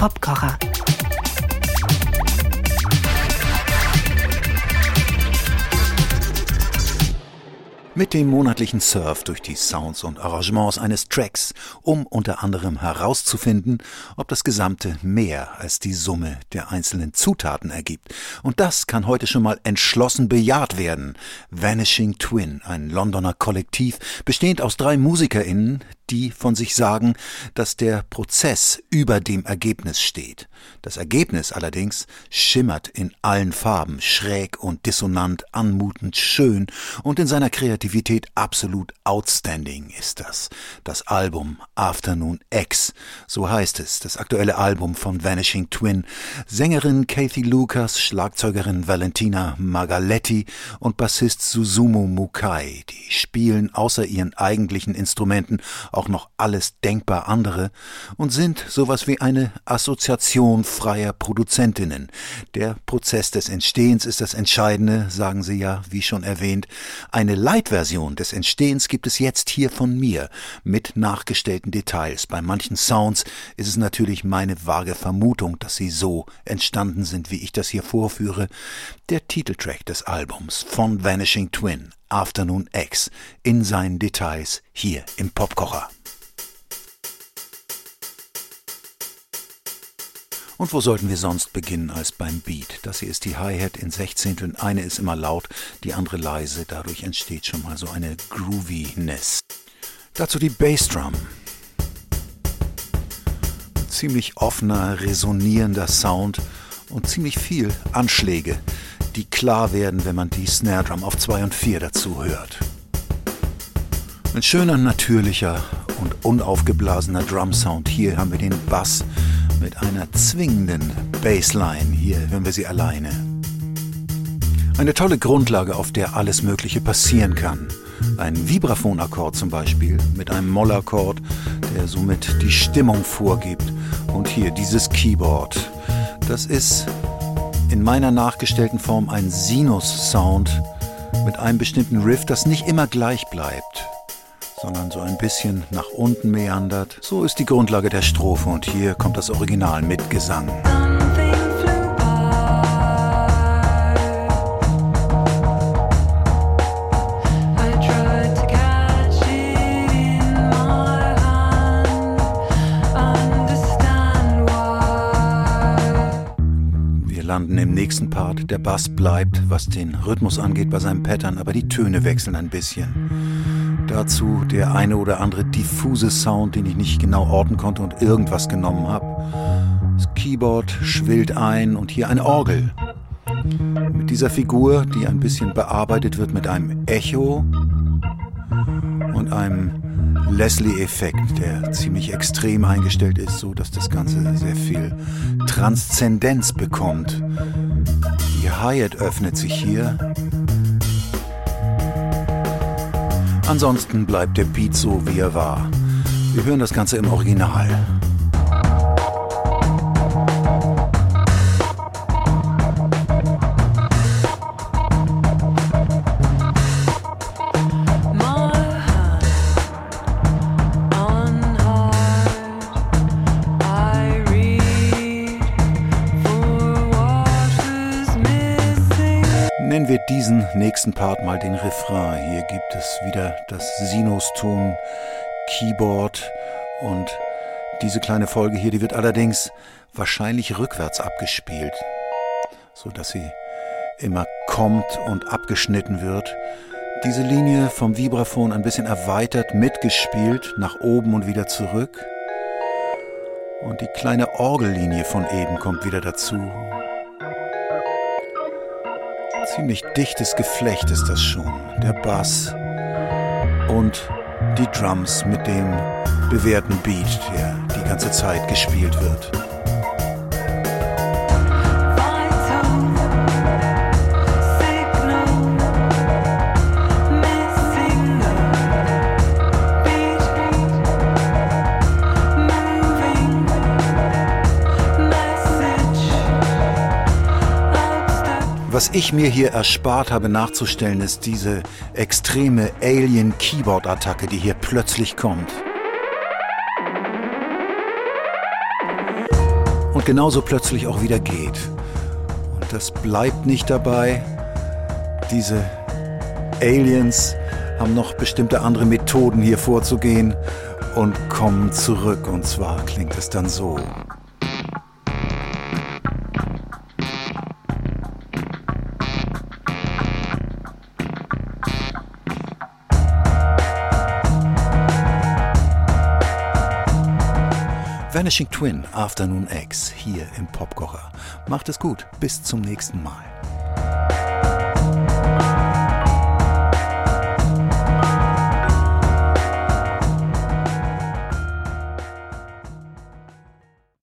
Popkocher. Mit dem monatlichen Surf durch die Sounds und Arrangements eines Tracks, um unter anderem herauszufinden, ob das Gesamte mehr als die Summe der einzelnen Zutaten ergibt. Und das kann heute schon mal entschlossen bejaht werden. Vanishing Twin, ein Londoner Kollektiv, bestehend aus drei MusikerInnen, die von sich sagen, dass der Prozess über dem Ergebnis steht. Das Ergebnis allerdings schimmert in allen Farben, schräg und dissonant, anmutend, schön und in seiner Kreativität absolut outstanding ist das. Das Album Afternoon X, so heißt es, das aktuelle Album von Vanishing Twin. Sängerin Kathy Lucas, Schlagzeugerin Valentina Magaletti und Bassist Susumu Mukai, die spielen außer ihren eigentlichen Instrumenten auch noch alles denkbar andere und sind sowas wie eine Assoziation freier Produzentinnen. Der Prozess des Entstehens ist das Entscheidende, sagen sie ja, wie schon erwähnt. Eine Light-Version des Entstehens gibt es jetzt hier von mir mit nachgestellten Details. Bei manchen Sounds ist es natürlich meine vage Vermutung, dass sie so entstanden sind, wie ich das hier vorführe. Der Titeltrack des Albums von Vanishing Twin, Afternoon X, in seinen Details hier im Popkocher. Und wo sollten wir sonst beginnen als beim Beat? Das hier ist die Hi-Hat in Sechzehnteln. Eine ist immer laut, die andere leise. Dadurch entsteht schon mal so eine Grooviness. Dazu die Bassdrum. Ziemlich offener, resonierender Sound und ziemlich viel Anschläge, die klar werden, wenn man die Snare Drum auf 2 und 4 dazu hört. Ein schöner, natürlicher und unaufgeblasener Drum Sound. Hier haben wir den Bass mit einer zwingenden Bassline. Hier hören wir sie alleine. Eine tolle Grundlage, auf der alles Mögliche passieren kann. Ein Vibraphon-Akkord zum Beispiel mit einem Mollakkord, der somit die Stimmung vorgibt. Und hier dieses Keyboard. Das ist in meiner nachgestellten Form ein Sinus-Sound mit einem bestimmten Riff, das nicht immer gleich bleibt sondern so ein bisschen nach unten meandert. So ist die Grundlage der Strophe und hier kommt das Original mit Gesang. Wir landen im nächsten Part. Der Bass bleibt, was den Rhythmus angeht, bei seinem Pattern, aber die Töne wechseln ein bisschen. Dazu der eine oder andere diffuse Sound, den ich nicht genau orten konnte und irgendwas genommen habe. Das Keyboard schwillt ein und hier eine Orgel. Mit dieser Figur, die ein bisschen bearbeitet wird mit einem Echo und einem Leslie-Effekt, der ziemlich extrem eingestellt ist, so dass das Ganze sehr viel Transzendenz bekommt. Die Hi-Hat öffnet sich hier Ansonsten bleibt der Beat so, wie er war. Wir hören das Ganze im Original. Diesen nächsten Part mal den Refrain. Hier gibt es wieder das Sinuston Keyboard und diese kleine Folge hier, die wird allerdings wahrscheinlich rückwärts abgespielt, so dass sie immer kommt und abgeschnitten wird. Diese Linie vom Vibraphon ein bisschen erweitert mitgespielt, nach oben und wieder zurück. Und die kleine Orgellinie von eben kommt wieder dazu ziemlich dichtes Geflecht ist das schon. Der Bass und die Drums mit dem bewährten Beat, der die ganze Zeit gespielt wird. Was ich mir hier erspart habe nachzustellen, ist diese extreme Alien-Keyboard-Attacke, die hier plötzlich kommt. und genauso plötzlich auch wieder geht. Und das bleibt nicht dabei. Diese Aliens haben noch bestimmte andere Methoden hier vorzugehen und kommen zurück. Und zwar klingt es dann so. Vanishing Twin Afternoon X hier im Popkocher. Macht es gut, bis zum nächsten Mal.